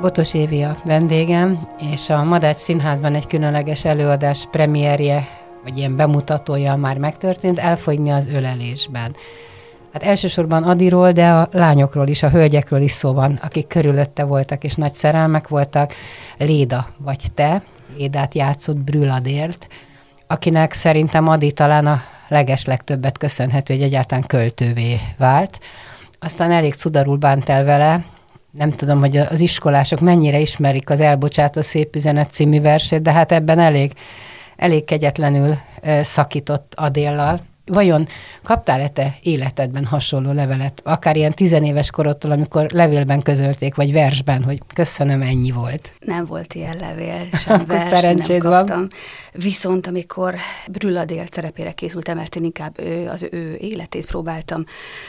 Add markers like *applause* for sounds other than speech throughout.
Botos Évi a vendégem, és a Madács Színházban egy különleges előadás premierje, vagy ilyen bemutatója már megtörtént, elfogyni az ölelésben. Hát elsősorban Adiról, de a lányokról is, a hölgyekről is szó van, akik körülötte voltak, és nagy szerelmek voltak. Léda vagy te, Lédát játszott Brüladért, akinek szerintem Adi talán a legeslegtöbbet köszönhető, hogy egyáltalán költővé vált. Aztán elég cudarul bánt el vele, nem tudom, hogy az iskolások mennyire ismerik az Elbocsátó szép üzenet című versét, de hát ebben elég, elég kegyetlenül szakított Adéllal. Vajon kaptál-e te életedben hasonló levelet, akár ilyen tizenéves korodtól, amikor levélben közölték, vagy versben, hogy köszönöm, ennyi volt? Nem volt ilyen levél, *laughs* sem vers, szerencséd nem kaptam. Van. Viszont amikor Brülladél szerepére készültem, mert én inkább ő, az ő életét próbáltam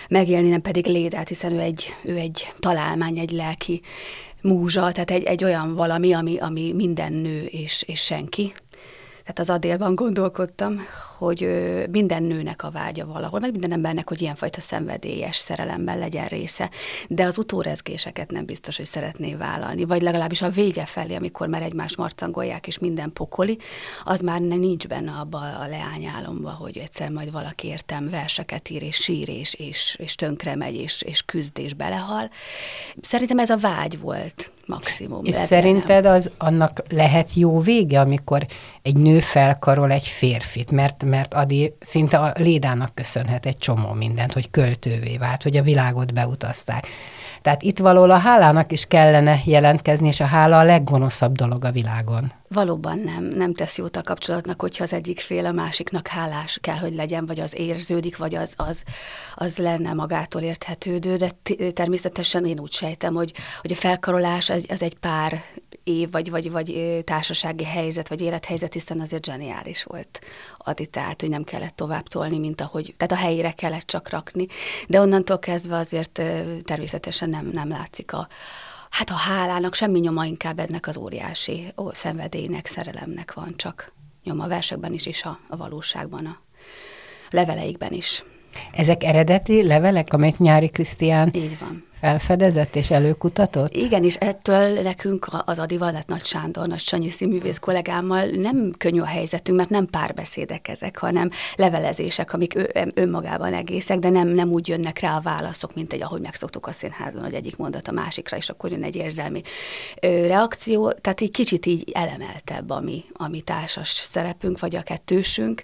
megélni, nem pedig Lédát, hiszen ő egy, ő egy találmány, egy lelki múzsa, tehát egy, egy olyan valami, ami, ami minden nő és, és senki, tehát az Adélban gondolkodtam, hogy minden nőnek a vágya valahol, meg minden embernek, hogy ilyenfajta szenvedélyes szerelemben legyen része, de az utórezgéseket nem biztos, hogy szeretné vállalni, vagy legalábbis a vége felé, amikor már egymás marcangolják, és minden pokoli, az már nincs benne abba a leányálomba, hogy egyszer majd valaki értem verseket ír, és sír, és, és, és tönkre megy, és, és küzd, és belehal. Szerintem ez a vágy volt maximum. És szerinted az annak lehet jó vége, amikor egy nő felkarol egy férfit, mert, mert Adi szinte a Lédának köszönhet egy csomó mindent, hogy költővé vált, hogy a világot beutazták. Tehát itt valahol a hálának is kellene jelentkezni, és a hála a leggonoszabb dolog a világon. Valóban nem, nem tesz jót a kapcsolatnak, hogyha az egyik fél a másiknak hálás kell, hogy legyen, vagy az érződik, vagy az, az, az lenne magától érthetődő, de természetesen én úgy sejtem, hogy, hogy a felkarolás az, az egy pár év, vagy, vagy, vagy társasági helyzet, vagy élethelyzet, hiszen azért zseniális volt Adi, tehát hogy nem kellett tovább tolni, mint ahogy, tehát a helyére kellett csak rakni, de onnantól kezdve azért természetesen nem, nem látszik a, hát a hálának semmi nyoma inkább ennek az óriási ó, szenvedélynek, szerelemnek van csak nyoma. A versekben is, és a, a valóságban, a leveleikben is. Ezek eredeti levelek, amelyet Nyári Krisztián Így van felfedezett és előkutatott? Igen, és ettől nekünk az Adival, lett Nagy Sándor, Nagy Sanyi színművész kollégámmal nem könnyű a helyzetünk, mert nem párbeszédek ezek, hanem levelezések, amik ő, önmagában egészek, de nem, nem úgy jönnek rá a válaszok, mint egy, ahogy megszoktuk a színházon, hogy egyik mondat a másikra, és akkor jön egy érzelmi ö, reakció. Tehát így kicsit így elemeltebb a mi, a mi társas szerepünk, vagy a kettősünk.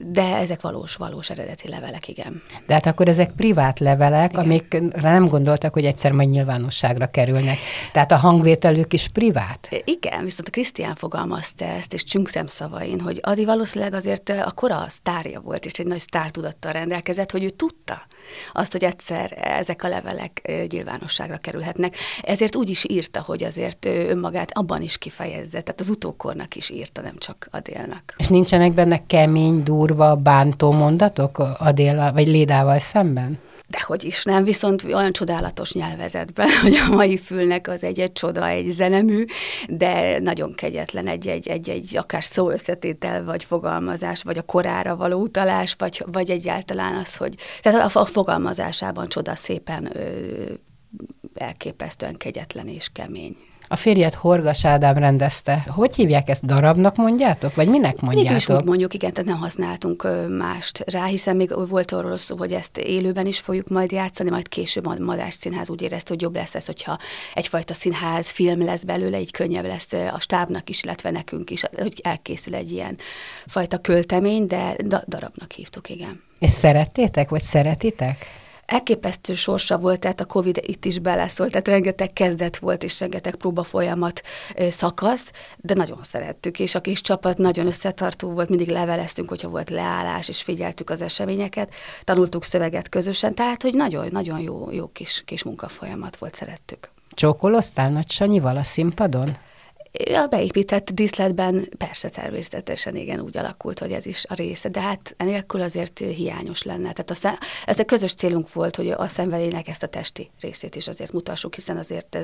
De ezek valós, valós eredeti levelek, igen. De hát akkor ezek privát levelek, igen. amik nem gondoltak, hogy egyszer majd nyilvánosságra kerülnek. Tehát a hangvételük is privát? Igen, viszont a Krisztián fogalmazta ezt, és csüngszem szavain, hogy Adi valószínűleg azért a kora sztárja volt, és egy nagy sztártudattal rendelkezett, hogy ő tudta azt, hogy egyszer ezek a levelek nyilvánosságra kerülhetnek. Ezért úgy is írta, hogy azért önmagát abban is kifejezze, tehát az utókornak is írta, nem csak Adélnak. És nincsenek benne kemény, durva, bántó mondatok Adél vagy Lédával szemben? Dehogy is nem, viszont olyan csodálatos nyelvezetben, *laughs* hogy a mai fülnek az egy-egy csoda, egy zenemű, de nagyon kegyetlen egy-egy, akár szó összetétel, vagy fogalmazás, vagy a korára való utalás, vagy, vagy egyáltalán az, hogy tehát a, a fogalmazásában csoda szépen elképesztően kegyetlen és kemény. A férjet Horgas Ádám rendezte. Hogy hívják ezt? Darabnak mondjátok? Vagy minek mondjátok? Még is úgy mondjuk, igen, tehát nem használtunk mást rá, hiszen még volt arról szó, hogy ezt élőben is fogjuk majd játszani, majd később a Madás Színház úgy érezte, hogy jobb lesz ez, hogyha egyfajta színház, film lesz belőle, így könnyebb lesz a stábnak is, illetve nekünk is, hogy elkészül egy ilyen fajta költemény, de darabnak hívtuk, igen. És szerettétek, vagy szeretitek? Elképesztő sorsa volt, tehát a Covid itt is beleszólt, tehát rengeteg kezdet volt, és rengeteg próba folyamat szakasz, de nagyon szerettük, és a kis csapat nagyon összetartó volt, mindig leveleztünk, hogyha volt leállás, és figyeltük az eseményeket, tanultuk szöveget közösen, tehát, hogy nagyon-nagyon jó, jó kis, kis munkafolyamat volt, szerettük. Csókoloztál Nagy Sanyival a színpadon? A beépített díszletben persze természetesen igen úgy alakult, hogy ez is a része, de hát enélkül azért hiányos lenne. Tehát aztán ez a közös célunk volt, hogy a szenvedélynek ezt a testi részét is azért mutassuk, hiszen azért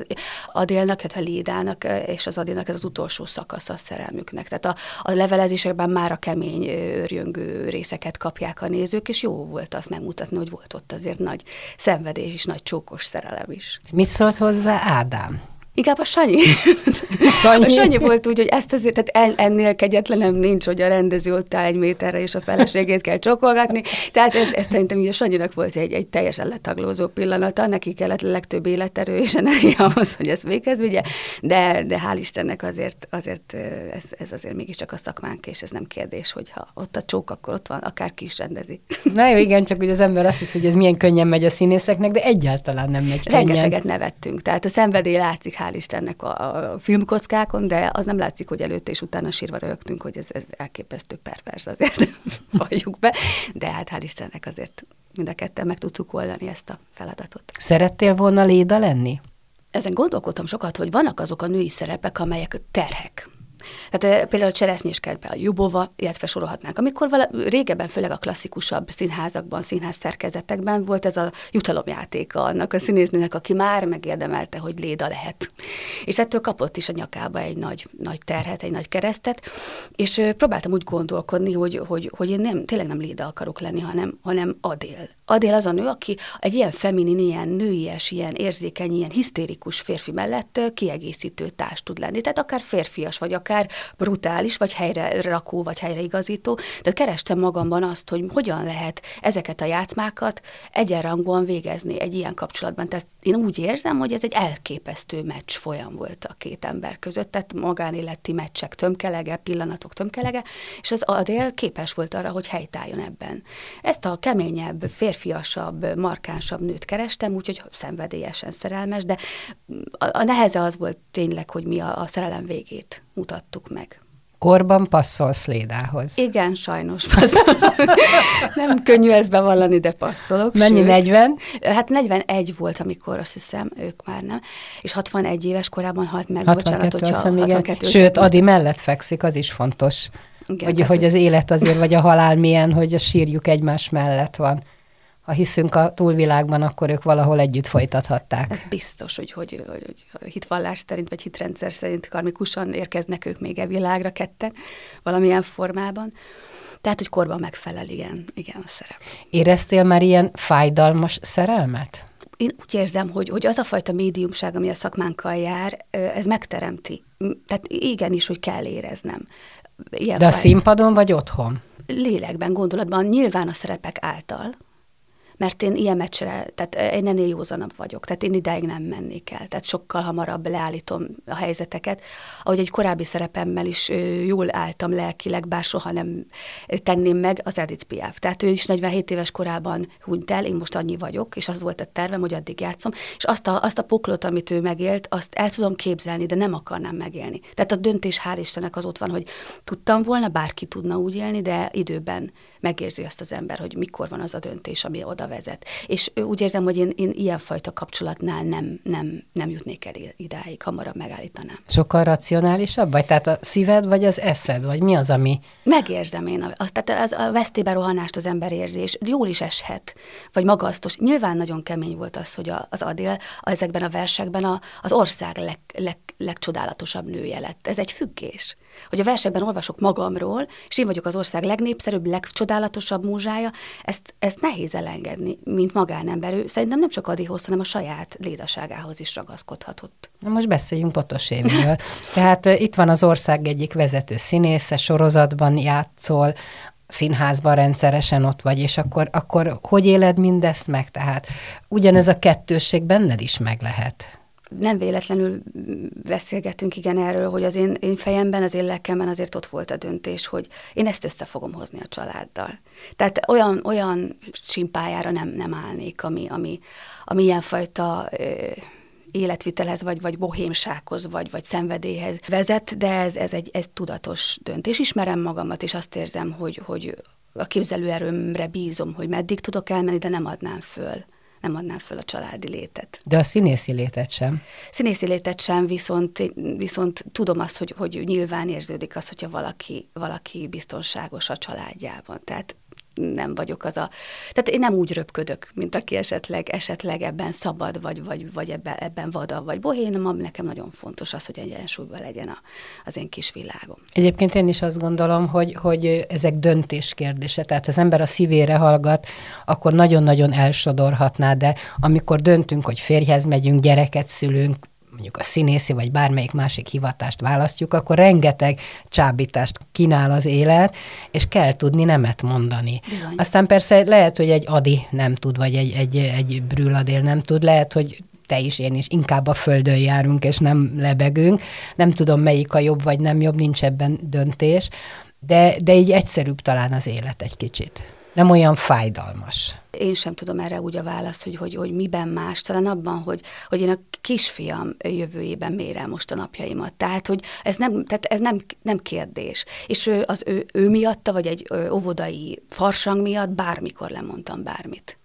Adélnak, illetve Lédának és az Adélnak ez az utolsó szakasz a szerelmüknek. Tehát a, a levelezésekben már a kemény, örjöngő részeket kapják a nézők, és jó volt azt megmutatni, hogy volt ott azért nagy szenvedés is, nagy csókos szerelem is. Mit szólt hozzá Ádám? Inkább a Sanyi. Sanyi. A Sanyi volt úgy, hogy ezt azért, tehát ennél kegyetlenem nincs, hogy a rendező ott áll egy méterre, és a feleségét kell csokolgatni. Tehát ez, ez szerintem így a Sanyinak volt egy, egy teljesen letaglózó pillanata, neki kellett a legtöbb életerő és energia ahhoz, hogy ezt véghez vigye, de, de hál' Istennek azért, azért ez, ez azért mégiscsak a szakmánk, és ez nem kérdés, hogyha ott a csók, akkor ott van, akár ki is rendezi. Na jó, igen, csak hogy az ember azt hiszi, hogy ez milyen könnyen megy a színészeknek, de egyáltalán nem megy könnyen. Rengeteget nevettünk, tehát a szenvedély látszik, hál' Istennek a, a filmkockákon, de az nem látszik, hogy előtte és utána sírva rögtünk, hogy ez, ez elképesztő pervers azért *laughs* valljuk be, de hát hál' Istennek azért mind a ketten meg tudtuk oldani ezt a feladatot. Szerettél volna Léda lenni? Ezen gondolkodtam sokat, hogy vannak azok a női szerepek, amelyek terhek. Tehát eh, például a Cseresznyéskertben a Jubova, illetve sorolhatnánk. Amikor vala, régebben, főleg a klasszikusabb színházakban, színház szerkezetekben volt ez a jutalomjátéka annak a színésznőnek, aki már megérdemelte, hogy Léda lehet. És ettől kapott is a nyakába egy nagy, nagy terhet, egy nagy keresztet, és eh, próbáltam úgy gondolkodni, hogy, hogy, hogy én nem, tényleg nem Léda akarok lenni, hanem, hanem Adél. Adél az a nő, aki egy ilyen feminin, ilyen nőies, ilyen érzékeny, ilyen hisztérikus férfi mellett kiegészítő társ tud lenni. Tehát akár férfias, vagy akár brutális, vagy helyre rakó, vagy helyreigazító. Tehát kerestem magamban azt, hogy hogyan lehet ezeket a játszmákat egyenrangúan végezni egy ilyen kapcsolatban. Tehát én úgy érzem, hogy ez egy elképesztő meccs folyam volt a két ember között, tehát magánéleti meccsek tömkelege, pillanatok tömkelege, és az Adél képes volt arra, hogy helytálljon ebben. Ezt a keményebb, férfiasabb, markánsabb nőt kerestem, úgyhogy szenvedélyesen szerelmes, de a neheze az volt tényleg, hogy mi a, a szerelem végét mutattuk meg. Korban passzolsz Lédához. Igen, sajnos *laughs* Nem könnyű ezt bevallani, de passzolok. Mennyi, sőt, 40? Hát 41 volt, amikor azt hiszem, ők már nem. És 61 éves korában halt meg, 62, bocsánat, hogyha 62 Sőt, Adi mellett fekszik, az is fontos. Igen, hogy, hát, hogy az élet azért, vagy a halál milyen, hogy a sírjuk egymás mellett van ha hiszünk a túlvilágban, akkor ők valahol együtt folytathatták. Ez biztos, hogy, hogy, hogy, hogy hitvallás szerint, vagy hitrendszer szerint karmikusan érkeznek ők még e világra ketten, valamilyen formában. Tehát, hogy korban megfelel, igen, igen a szerep. Éreztél már ilyen fájdalmas szerelmet? Én úgy érzem, hogy, hogy az a fajta médiumság, ami a szakmánkkal jár, ez megteremti. Tehát igenis, hogy kell éreznem. Ilyen De a fáj... színpadon vagy otthon? Lélekben, gondolatban, nyilván a szerepek által, mert én ilyen meccsre, tehát én ennél józanabb vagyok, tehát én ideig nem mennék el, tehát sokkal hamarabb leállítom a helyzeteket. Ahogy egy korábbi szerepemmel is jól álltam lelkileg, bár soha nem tenném meg, az Edith Piaf. Tehát ő is 47 éves korában hunyt el, én most annyi vagyok, és az volt a tervem, hogy addig játszom, és azt a, azt a poklot, amit ő megélt, azt el tudom képzelni, de nem akarnám megélni. Tehát a döntés hál' Istennek az ott van, hogy tudtam volna, bárki tudna úgy élni, de időben megérzi azt az ember, hogy mikor van az a döntés, ami oda vezet. És úgy érzem, hogy én, én ilyenfajta kapcsolatnál nem, nem, nem jutnék el idáig, hamarabb megállítanám. Sokkal racionálisabb vagy? Tehát a szíved vagy az eszed? Vagy mi az, ami... Megérzem én. Azt, tehát az, a vesztébe rohanást az ember érzi, és jól is eshet, vagy magasztos. Nyilván nagyon kemény volt az, hogy az Adél ezekben a versekben a, az ország leg, leg, legcsodálatosabb nője lett. Ez egy függés hogy a versekben olvasok magamról, és én vagyok az ország legnépszerűbb, legcsodálatosabb múzsája, ezt, ezt nehéz elengedni, mint magánember. Ő szerintem nem csak Adihoz, hanem a saját lédaságához is ragaszkodhatott. Na most beszéljünk Botos Émiről. *laughs* Tehát itt van az ország egyik vezető színésze, sorozatban játszol, színházban rendszeresen ott vagy, és akkor, akkor hogy éled mindezt meg? Tehát ugyanez a kettősség benned is meg lehet nem véletlenül beszélgetünk igen erről, hogy az én, én fejemben, az én lelkemben azért ott volt a döntés, hogy én ezt össze fogom hozni a családdal. Tehát olyan, olyan simpájára nem, nem állnék, ami, ami, ami ilyenfajta ö, életvitelhez, vagy, vagy bohémsághoz, vagy, vagy szenvedélyhez vezet, de ez, ez egy ez tudatos döntés. Ismerem magamat, és azt érzem, hogy, hogy a képzelőerőmre bízom, hogy meddig tudok elmenni, de nem adnám föl nem adnám föl a családi létet. De a színészi létet sem? Színészi létet sem, viszont, viszont tudom azt, hogy, hogy nyilván érződik az, hogyha valaki, valaki biztonságos a családjában. Tehát nem vagyok az a... Tehát én nem úgy röpködök, mint aki esetleg, esetleg ebben szabad, vagy, vagy, vagy ebben, ebben vada, vagy bohén, nekem nagyon fontos az, hogy egyensúlyban legyen a, az én kis világom. Egyébként én is azt gondolom, hogy, hogy ezek döntés kérdése. Tehát az ember a szívére hallgat, akkor nagyon-nagyon elsodorhatná, de amikor döntünk, hogy férjhez megyünk, gyereket szülünk, mondjuk a színészi vagy bármelyik másik hivatást választjuk, akkor rengeteg csábítást kínál az élet, és kell tudni nemet mondani. Bizony. Aztán persze lehet, hogy egy Adi nem tud, vagy egy, egy, egy Brüladél nem tud, lehet, hogy te is, én is inkább a földön járunk, és nem lebegünk. Nem tudom, melyik a jobb, vagy nem jobb, nincs ebben döntés, de, de így egyszerűbb talán az élet egy kicsit nem olyan fájdalmas. Én sem tudom erre úgy a választ, hogy, hogy, hogy miben más, talán abban, hogy, hogy én a kisfiam jövőjében mérem most a napjaimat. Tehát, hogy ez nem, tehát ez nem, nem kérdés. És ő, az ő, ő miatta, vagy egy óvodai farsang miatt bármikor lemondtam bármit.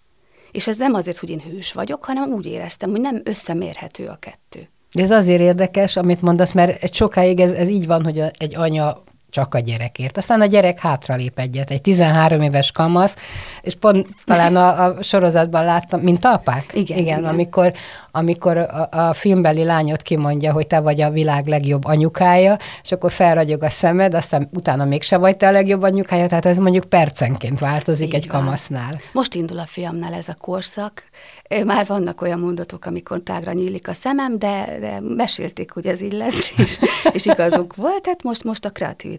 És ez nem azért, hogy én hős vagyok, hanem úgy éreztem, hogy nem összemérhető a kettő. De ez azért érdekes, amit mondasz, mert egy sokáig ez, ez így van, hogy egy anya csak a gyerekért. Aztán a gyerek hátralép egyet, egy 13 éves kamasz, és pont talán a, a sorozatban láttam, mint apák? Igen. igen, igen. amikor, amikor a, a filmbeli lányot kimondja, hogy te vagy a világ legjobb anyukája, és akkor felragyog a szemed, aztán utána mégse vagy te a legjobb anyukája, tehát ez mondjuk percenként változik Így egy van. kamasznál. Most indul a fiamnál ez a korszak, már vannak olyan mondatok, amikor tágra nyílik a szemem, de, de mesélték, hogy ez így lesz, és, és igazuk volt, tehát most, most a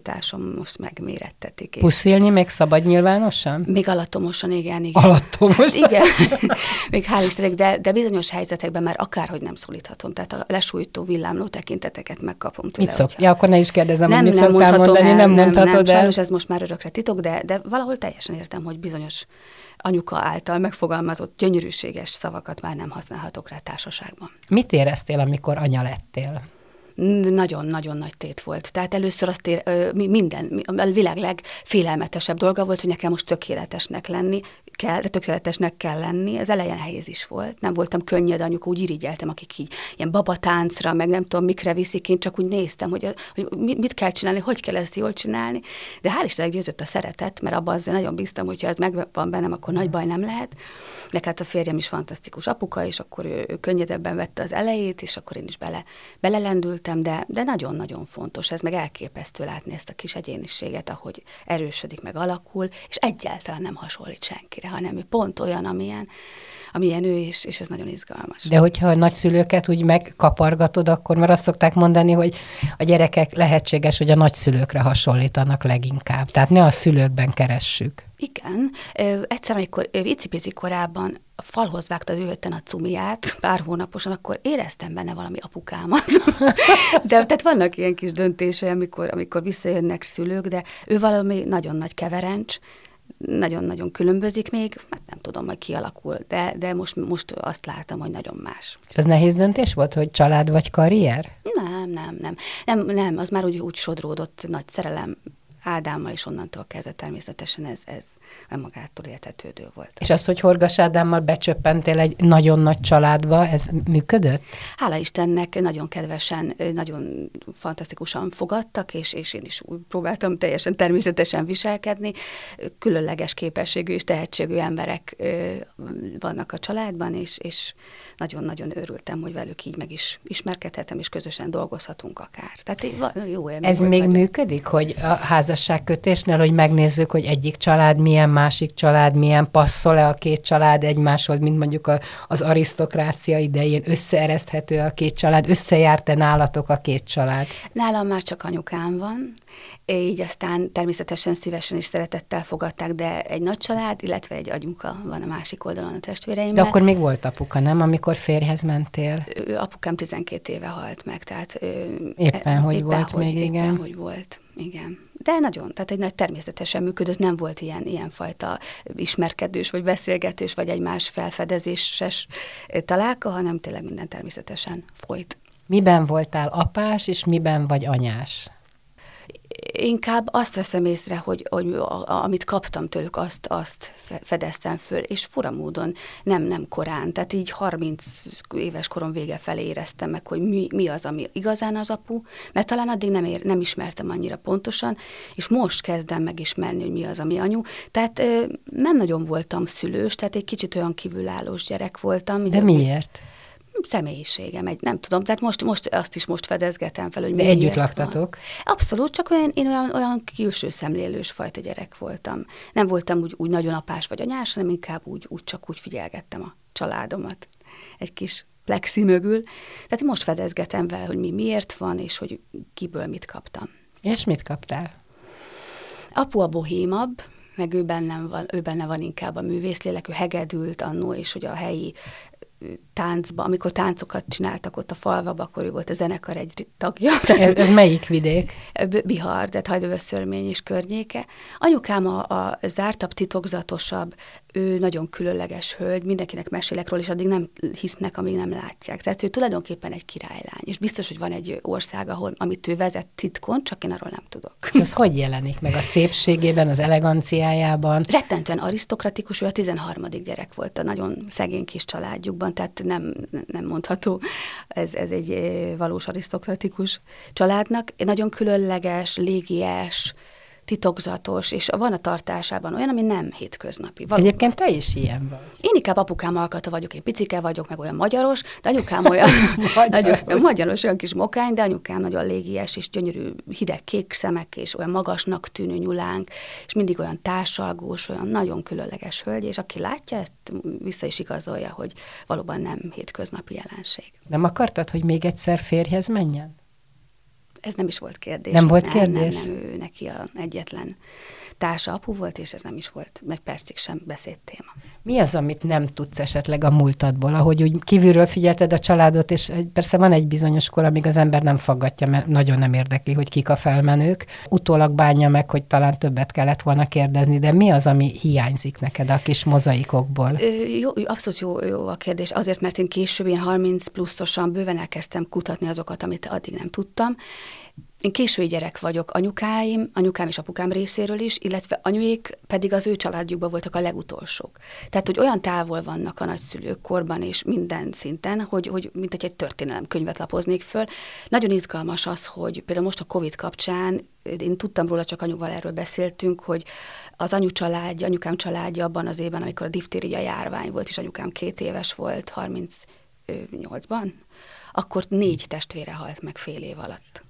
kreativitásom most megmérettetik. Puszilni még szabad nyilvánosan? Még alattomosan, igen. igen. Alattomos? Igen, *laughs* még hál' Istennek, de, de bizonyos helyzetekben már akárhogy nem szólíthatom, tehát a lesújtó villámló tekinteteket megkapom tőle. Mit szok? Hogyha... Ja, akkor ne is kérdezem, nem, hogy mit nem szoktál mondani, el, nem, nem mondhatod nem, el. Sajnos ez most már örökre titok, de, de valahol teljesen értem, hogy bizonyos anyuka által megfogalmazott gyönyörűséges szavakat már nem használhatok rá társaságban. Mit éreztél, amikor anya lettél? Nagyon-nagyon nagy tét volt. Tehát először azt ér, minden, a világ legfélelmetesebb dolga volt, hogy nekem most tökéletesnek lenni kell, de tökéletesnek kell lenni. Az elején helyez is volt. Nem voltam könnyed anyuka, úgy irigyeltem, akik így ilyen babatáncra, meg nem tudom mikre viszik, én csak úgy néztem, hogy, hogy mit kell csinálni, hogy kell ezt jól csinálni. De hál' Istennek győzött a szeretet, mert abban azért nagyon bíztam, hogy ez megvan bennem, akkor nagy baj nem lehet. De hát a férjem is fantasztikus apuka, és akkor ő, ő könnyedebben vette az elejét, és akkor én is bele, belelendült ültem, de, de nagyon-nagyon fontos, ez meg elképesztő látni ezt a kis egyéniséget, ahogy erősödik, meg alakul, és egyáltalán nem hasonlít senkire, hanem ő pont olyan, amilyen, amilyen ő is, és ez nagyon izgalmas. De hogyha a nagyszülőket úgy megkapargatod, akkor mert azt szokták mondani, hogy a gyerekek lehetséges, hogy a nagyszülőkre hasonlítanak leginkább. Tehát ne a szülőkben keressük. Igen. Egyszer, amikor icipici korában a falhoz vágta az a cumiát, pár hónaposan, akkor éreztem benne valami apukámat. *laughs* de tehát vannak ilyen kis döntései, amikor, amikor visszajönnek szülők, de ő valami nagyon nagy keverencs, nagyon-nagyon különbözik még, hát nem tudom, hogy kialakul, de, de most, most azt látom, hogy nagyon más. És ez nehéz döntés volt, hogy család vagy karrier? Nem, nem, nem. Nem, nem az már úgy, úgy sodródott nagy szerelem Ádámmal, és onnantól kezdve természetesen ez, ez magától értetődő volt. És az, hogy Horgas Ádámmal becsöppentél egy nagyon nagy családba, ez működött? Hála Istennek nagyon kedvesen, nagyon fantasztikusan fogadtak, és, és én is úgy próbáltam teljesen természetesen viselkedni. Különleges képességű és tehetségű emberek vannak a családban, és, és nagyon-nagyon örültem, hogy velük így meg is ismerkedhetem, és közösen dolgozhatunk akár. Tehát jó élmény Ez még velük. működik, hogy a házasságkötésnél, hogy megnézzük, hogy egyik család milyen, másik család milyen, passzol-e a két család egymáshoz, mint mondjuk a, az arisztokrácia idején, összeereszthető a két család, összejárt-e nálatok a két család? Nálam már csak anyukám van, így aztán természetesen szívesen és szeretettel fogadták, de egy nagy család, illetve egy anyuka van a másik oldalon a testvéreimmel. De akkor még volt apuka, nem, amikor férjhez mentél? Ő, apukám 12 éve halt meg, tehát... Éppen, hogy éppen, volt hogy, még, éppen, igen. hogy volt, igen. De nagyon, tehát egy nagy természetesen működött, nem volt ilyen, ilyen fajta ismerkedős, vagy beszélgetés, vagy egymás felfedezéses találka, hanem tényleg minden természetesen folyt. Miben voltál apás, és miben vagy anyás? Inkább azt veszem észre, hogy, hogy amit kaptam tőlük, azt, azt fedeztem föl, és fura módon nem, nem korán. Tehát így 30 éves korom vége felé éreztem meg, hogy mi, mi az, ami igazán az apu, mert talán addig nem, ér, nem ismertem annyira pontosan, és most kezdem megismerni, hogy mi az, ami anyu. Tehát nem nagyon voltam szülős, tehát egy kicsit olyan kívülállós gyerek voltam. De miért? Személyiségem, egy, nem tudom, tehát most, most azt is most fedezgetem fel, hogy De együtt laktatok? Van. Abszolút, csak olyan, én olyan, olyan külső szemlélős fajta gyerek voltam. Nem voltam úgy, úgy nagyon apás vagy anyás, hanem inkább úgy, úgy csak úgy figyelgettem a családomat. Egy kis plexi mögül. Tehát most fedezgetem vele, hogy mi miért van, és hogy kiből mit kaptam. És mit kaptál? Apu a bohémabb, meg ő benne van, ő benne van inkább a művészlélek, ő hegedült annó, és hogy a helyi táncba, amikor táncokat csináltak ott a falvaba, akkor ő volt a zenekar egy tagja. *laughs* Ez, ez melyik vidék? Bihar, tehát Hajdövösszörmény és környéke. Anyukám a, a zártabb, titokzatosabb, ő nagyon különleges hölgy, mindenkinek mesélek róla, és addig nem hisznek, amíg nem látják. Tehát ő tulajdonképpen egy királylány, és biztos, hogy van egy ország, ahol, amit ő vezet titkon, csak én arról nem tudok. Ez hogy jelenik meg? A szépségében, az eleganciájában? Rettentően arisztokratikus, ő a 13. gyerek volt a nagyon szegény kis családjukban, tehát nem, nem mondható, ez, ez egy eh, valós arisztokratikus családnak. Nagyon különleges, légies, titokzatos, és van a tartásában olyan, ami nem hétköznapi. Valóban. Egyébként te is ilyen vagy. Én inkább apukám alkata vagyok, én picike vagyok, meg olyan magyaros, de anyukám olyan *laughs* *laughs* magyaros. nagyon, magyaros, olyan kis mokány, de anyukám nagyon légies, és gyönyörű hideg kék szemek, és olyan magasnak tűnő nyulánk, és mindig olyan társalgós, olyan nagyon különleges hölgy, és aki látja, ezt vissza is igazolja, hogy valóban nem hétköznapi jelenség. Nem akartad, hogy még egyszer férjhez menjen? Ez nem is volt kérdés. Nem volt kérdés? Nem, nem, ő neki a egyetlen társa apu volt, és ez nem is volt meg percig sem beszélt téma. Mi az, amit nem tudsz esetleg a múltadból, ahogy úgy kívülről figyelted a családot, és persze van egy bizonyos kor, amíg az ember nem faggatja, mert nagyon nem érdekli, hogy kik a felmenők. Utólag bánja meg, hogy talán többet kellett volna kérdezni, de mi az, ami hiányzik neked a kis mozaikokból? Ö, jó, abszolút jó, jó a kérdés. Azért, mert én később, én 30 pluszosan bőven elkezdtem kutatni azokat, amit addig nem tudtam, én késői gyerek vagyok, anyukáim, anyukám és apukám részéről is, illetve anyuék pedig az ő családjukban voltak a legutolsók. Tehát, hogy olyan távol vannak a nagyszülők korban és minden szinten, hogy, hogy mint egy történelem könyvet lapoznék föl. Nagyon izgalmas az, hogy például most a Covid kapcsán, én tudtam róla, csak anyuval erről beszéltünk, hogy az anyu családja, anyukám családja abban az évben, amikor a diftéria járvány volt, és anyukám két éves volt, 38-ban, akkor négy testvére halt meg fél év alatt.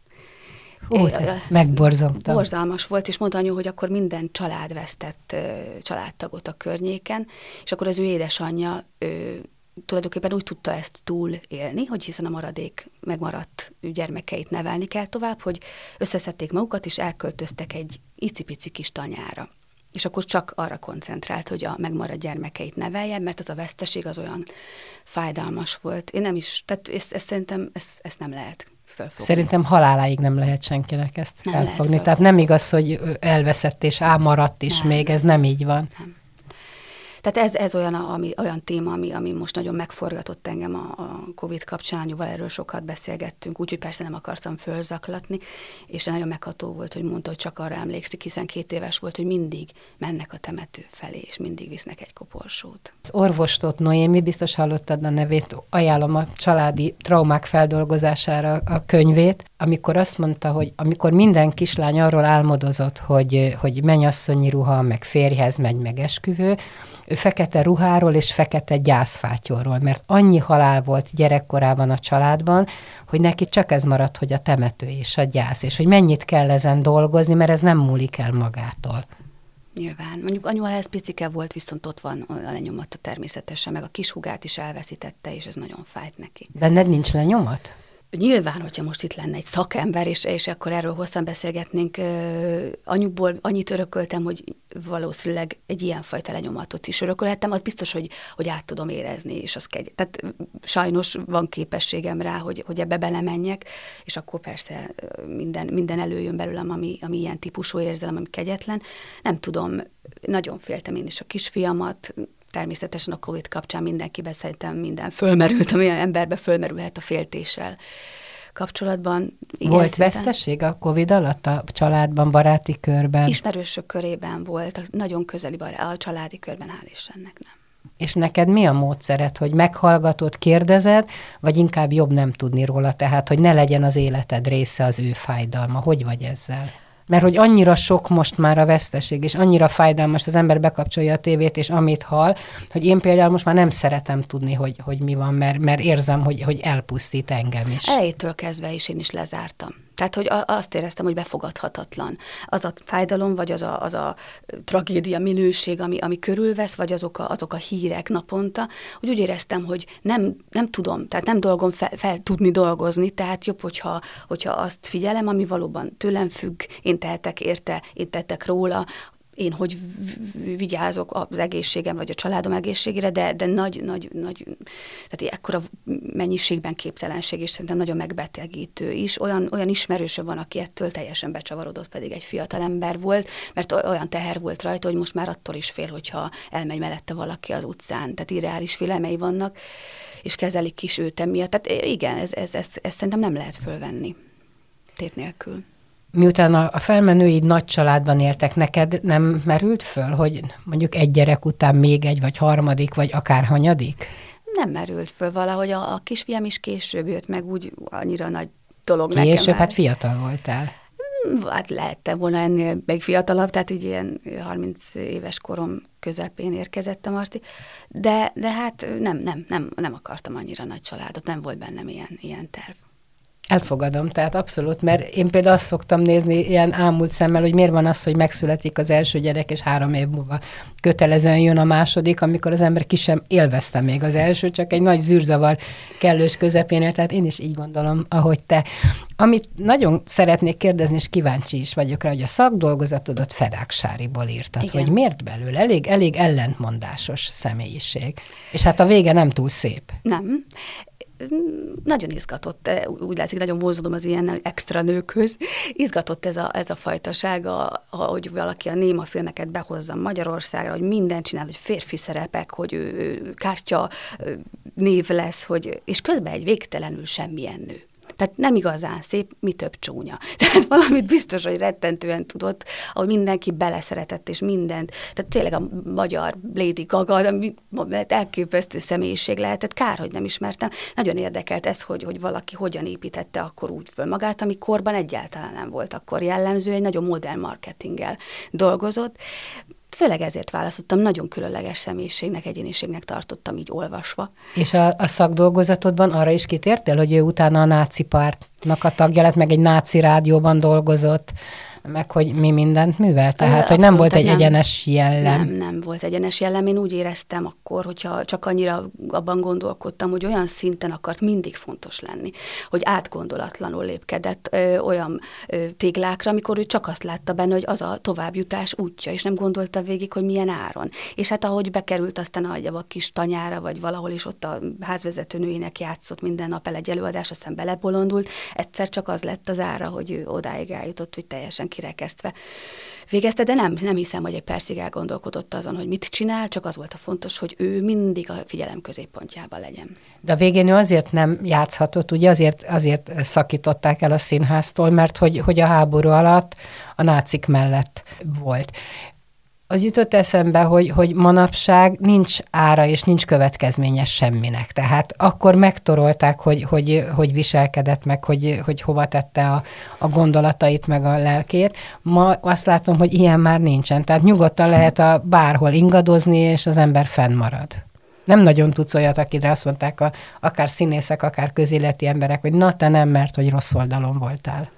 Ó, megborzongtam. Borzalmas volt, és mondta anyu, hogy akkor minden család vesztett családtagot a környéken, és akkor az ő édesanyja ő, tulajdonképpen úgy tudta ezt túl élni, hogy hiszen a maradék megmaradt gyermekeit nevelni kell tovább, hogy összeszedték magukat, és elköltöztek egy icipici kis tanyára. És akkor csak arra koncentrált, hogy a megmaradt gyermekeit nevelje, mert az a veszteség az olyan fájdalmas volt. Én nem is, tehát ezt, ezt szerintem ezt, ezt nem lehet felfogni. Szerintem haláláig nem lehet senkinek ezt nem felfogni. Tehát nem igaz, hogy elveszett és ámaradt is nem, még, ez nem így van. Nem. Tehát ez, ez olyan, ami, olyan téma, ami, ami most nagyon megforgatott engem a, a COVID kapcsán, anyuval erről sokat beszélgettünk, úgyhogy persze nem akartam fölzaklatni, és nagyon megható volt, hogy mondta, hogy csak arra emlékszik, hiszen két éves volt, hogy mindig mennek a temető felé, és mindig visznek egy koporsót. Az orvostot Noémi, biztos hallottad a nevét, ajánlom a családi traumák feldolgozására a könyvét, amikor azt mondta, hogy amikor minden kislány arról álmodozott, hogy, hogy mennyasszonyi ruha, meg férjhez megy, meg esküvő, ő fekete ruháról és fekete gyászfátyolról, mert annyi halál volt gyerekkorában a családban, hogy neki csak ez maradt, hogy a temető és a gyász, és hogy mennyit kell ezen dolgozni, mert ez nem múlik el magától. Nyilván. Mondjuk anyu ez picike volt, viszont ott van a lenyomata természetesen, meg a kis hugát is elveszítette, és ez nagyon fájt neki. Benned nincs lenyomat? Nyilván, hogyha most itt lenne egy szakember, és, és akkor erről hosszan beszélgetnénk, anyukból annyit örököltem, hogy valószínűleg egy ilyenfajta lenyomatot is örökölhettem, az biztos, hogy, hogy át tudom érezni, és az kegy. Tehát sajnos van képességem rá, hogy, hogy ebbe belemenjek, és akkor persze minden, minden előjön belőlem, ami, ami ilyen típusú érzelem, ami kegyetlen. Nem tudom, nagyon féltem én is a kisfiamat, természetesen a Covid kapcsán mindenkibe szerintem minden fölmerült, ami emberbe fölmerülhet a féltéssel kapcsolatban. Igen, volt szinten. vesztesség a Covid alatt a családban, baráti körben? Ismerősök körében volt, nagyon közeli bará- a családi körben, hál' Istennek nem. És neked mi a módszered, hogy meghallgatod, kérdezed, vagy inkább jobb nem tudni róla, tehát, hogy ne legyen az életed része az ő fájdalma? Hogy vagy ezzel? Mert hogy annyira sok most már a veszteség, és annyira fájdalmas, az ember bekapcsolja a tévét, és amit hall, hogy én például most már nem szeretem tudni, hogy, hogy mi van, mert, mert érzem, hogy, hogy elpusztít engem is. Elejétől kezdve is én is lezártam. Tehát, hogy azt éreztem, hogy befogadhatatlan. Az a fájdalom, vagy az a, az a tragédia minőség, ami, ami körülvesz, vagy azok a, azok a hírek naponta, hogy úgy éreztem, hogy nem, nem tudom, tehát nem dolgom fel, fel tudni dolgozni, tehát jobb, hogyha, hogyha azt figyelem, ami valóban tőlem függ, én tehetek érte, én tettek róla, én hogy vigyázok az egészségem, vagy a családom egészségére, de, de nagy, nagy, nagy, tehát ekkora mennyiségben képtelenség, és szerintem nagyon megbetegítő is. Olyan, olyan ismerősöm van, aki ettől teljesen becsavarodott, pedig egy fiatal ember volt, mert olyan teher volt rajta, hogy most már attól is fél, hogyha elmegy mellette valaki az utcán. Tehát irreális félelmei vannak, és kezelik is őt emiatt. Tehát igen, ez, ez, ez, ez szerintem nem lehet fölvenni tét nélkül miután a, a felmenőid nagy családban éltek, neked nem merült föl, hogy mondjuk egy gyerek után még egy, vagy harmadik, vagy akár hanyadik? Nem merült föl valahogy. A, a kisfiam is később jött meg, úgy annyira nagy dolog később, nekem. Később, hát fiatal voltál. Hmm, hát lehettem volna ennél még fiatalabb, tehát így ilyen 30 éves korom közepén érkezett a Marci, de, de hát nem, nem, nem, nem akartam annyira nagy családot, nem volt bennem ilyen, ilyen terv. Elfogadom, tehát abszolút, mert én például azt szoktam nézni ilyen ámult szemmel, hogy miért van az, hogy megszületik az első gyerek, és három év múlva kötelezően jön a második, amikor az ember ki sem élvezte még az első, csak egy nagy zűrzavar kellős közepén, tehát én is így gondolom, ahogy te. Amit nagyon szeretnék kérdezni, és kíváncsi is vagyok rá, hogy a szakdolgozatodat Fedáksáriból írtad, Igen. hogy miért belül? Elég, elég ellentmondásos személyiség. És hát a vége nem túl szép. Nem nagyon izgatott, eh, úgy látszik, nagyon vonzódom az ilyen extra nőkhöz. Izgatott ez a, ez a fajtasága, hogy valaki a néma filmeket behozza Magyarországra, hogy mindent csinál, hogy férfi szerepek, hogy ő, kártya név lesz, hogy, és közben egy végtelenül semmilyen nő. Tehát nem igazán szép, mi több csúnya. *laughs* Tehát valamit biztos, hogy rettentően tudott, ahol mindenki beleszeretett, és mindent. Tehát tényleg a magyar Lady Gaga, ami elképesztő személyiség lehetett, kár, hogy nem ismertem. Nagyon érdekelt ez, hogy, hogy valaki hogyan építette akkor úgy föl magát, ami korban egyáltalán nem volt akkor jellemző, egy nagyon modern marketinggel dolgozott. Főleg ezért választottam, nagyon különleges személyiségnek, egyéniségnek tartottam így olvasva. És a, a szakdolgozatodban arra is kitértél, hogy ő utána a náci pártnak a tagja lett, meg egy náci rádióban dolgozott, meg hogy mi mindent művel, tehát Abszolút, hogy nem volt egy nem, egyenes jellem. Nem, nem volt egyenes jellem. Én úgy éreztem akkor, hogyha csak annyira abban gondolkodtam, hogy olyan szinten akart mindig fontos lenni, hogy átgondolatlanul lépkedett ö, olyan ö, téglákra, amikor ő csak azt látta benne, hogy az a továbbjutás útja, és nem gondolta végig, hogy milyen áron. És hát ahogy bekerült aztán a, a kis tanyára, vagy valahol is ott a házvezetőnőjének játszott minden nap el egy előadás, aztán belebolondult, egyszer csak az lett az ára, hogy ő odáig eljutott, hogy teljesen kirekesztve végezte, de nem, nem hiszem, hogy egy percig elgondolkodott azon, hogy mit csinál, csak az volt a fontos, hogy ő mindig a figyelem középpontjában legyen. De a végén ő azért nem játszhatott, ugye azért, azért szakították el a színháztól, mert hogy, hogy a háború alatt a nácik mellett volt az jutott eszembe, hogy, hogy manapság nincs ára és nincs következménye semminek. Tehát akkor megtorolták, hogy, hogy, hogy viselkedett meg, hogy, hogy hova tette a, a gondolatait, meg a lelkét. Ma azt látom, hogy ilyen már nincsen. Tehát nyugodtan lehet a bárhol ingadozni, és az ember fennmarad. Nem nagyon tudsz olyat, akire azt mondták a, akár színészek, akár közéleti emberek, hogy na te nem, mert hogy rossz oldalon voltál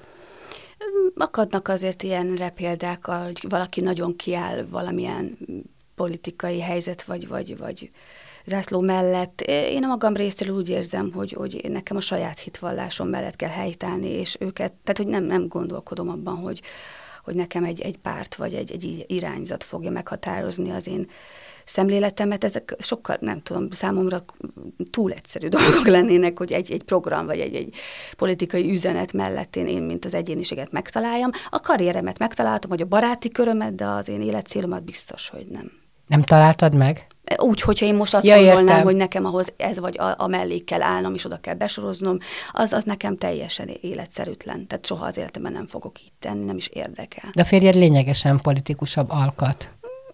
akadnak azért ilyen példák, hogy valaki nagyon kiáll valamilyen politikai helyzet, vagy, vagy, vagy zászló mellett. Én a magam részéről úgy érzem, hogy, hogy nekem a saját hitvallásom mellett kell helytállni, és őket, tehát hogy nem, nem gondolkodom abban, hogy, hogy nekem egy, egy párt vagy egy, egy irányzat fogja meghatározni az én szemléletemet, ezek sokkal, nem tudom, számomra túl egyszerű *laughs* dolgok lennének, hogy egy, egy program vagy egy, egy politikai üzenet mellett én, én, mint az egyéniséget megtaláljam. A karrieremet megtaláltam, vagy a baráti körömet, de az én életcélomat biztos, hogy nem. Nem találtad meg? Úgy, hogyha én most azt ja, gondolnám, értem. hogy nekem ahhoz ez vagy a, a mellé kell állnom, és oda kell besoroznom, az, az nekem teljesen életszerűtlen. Tehát soha az életemben nem fogok így tenni, nem is érdekel. De a férjed lényegesen politikusabb alkat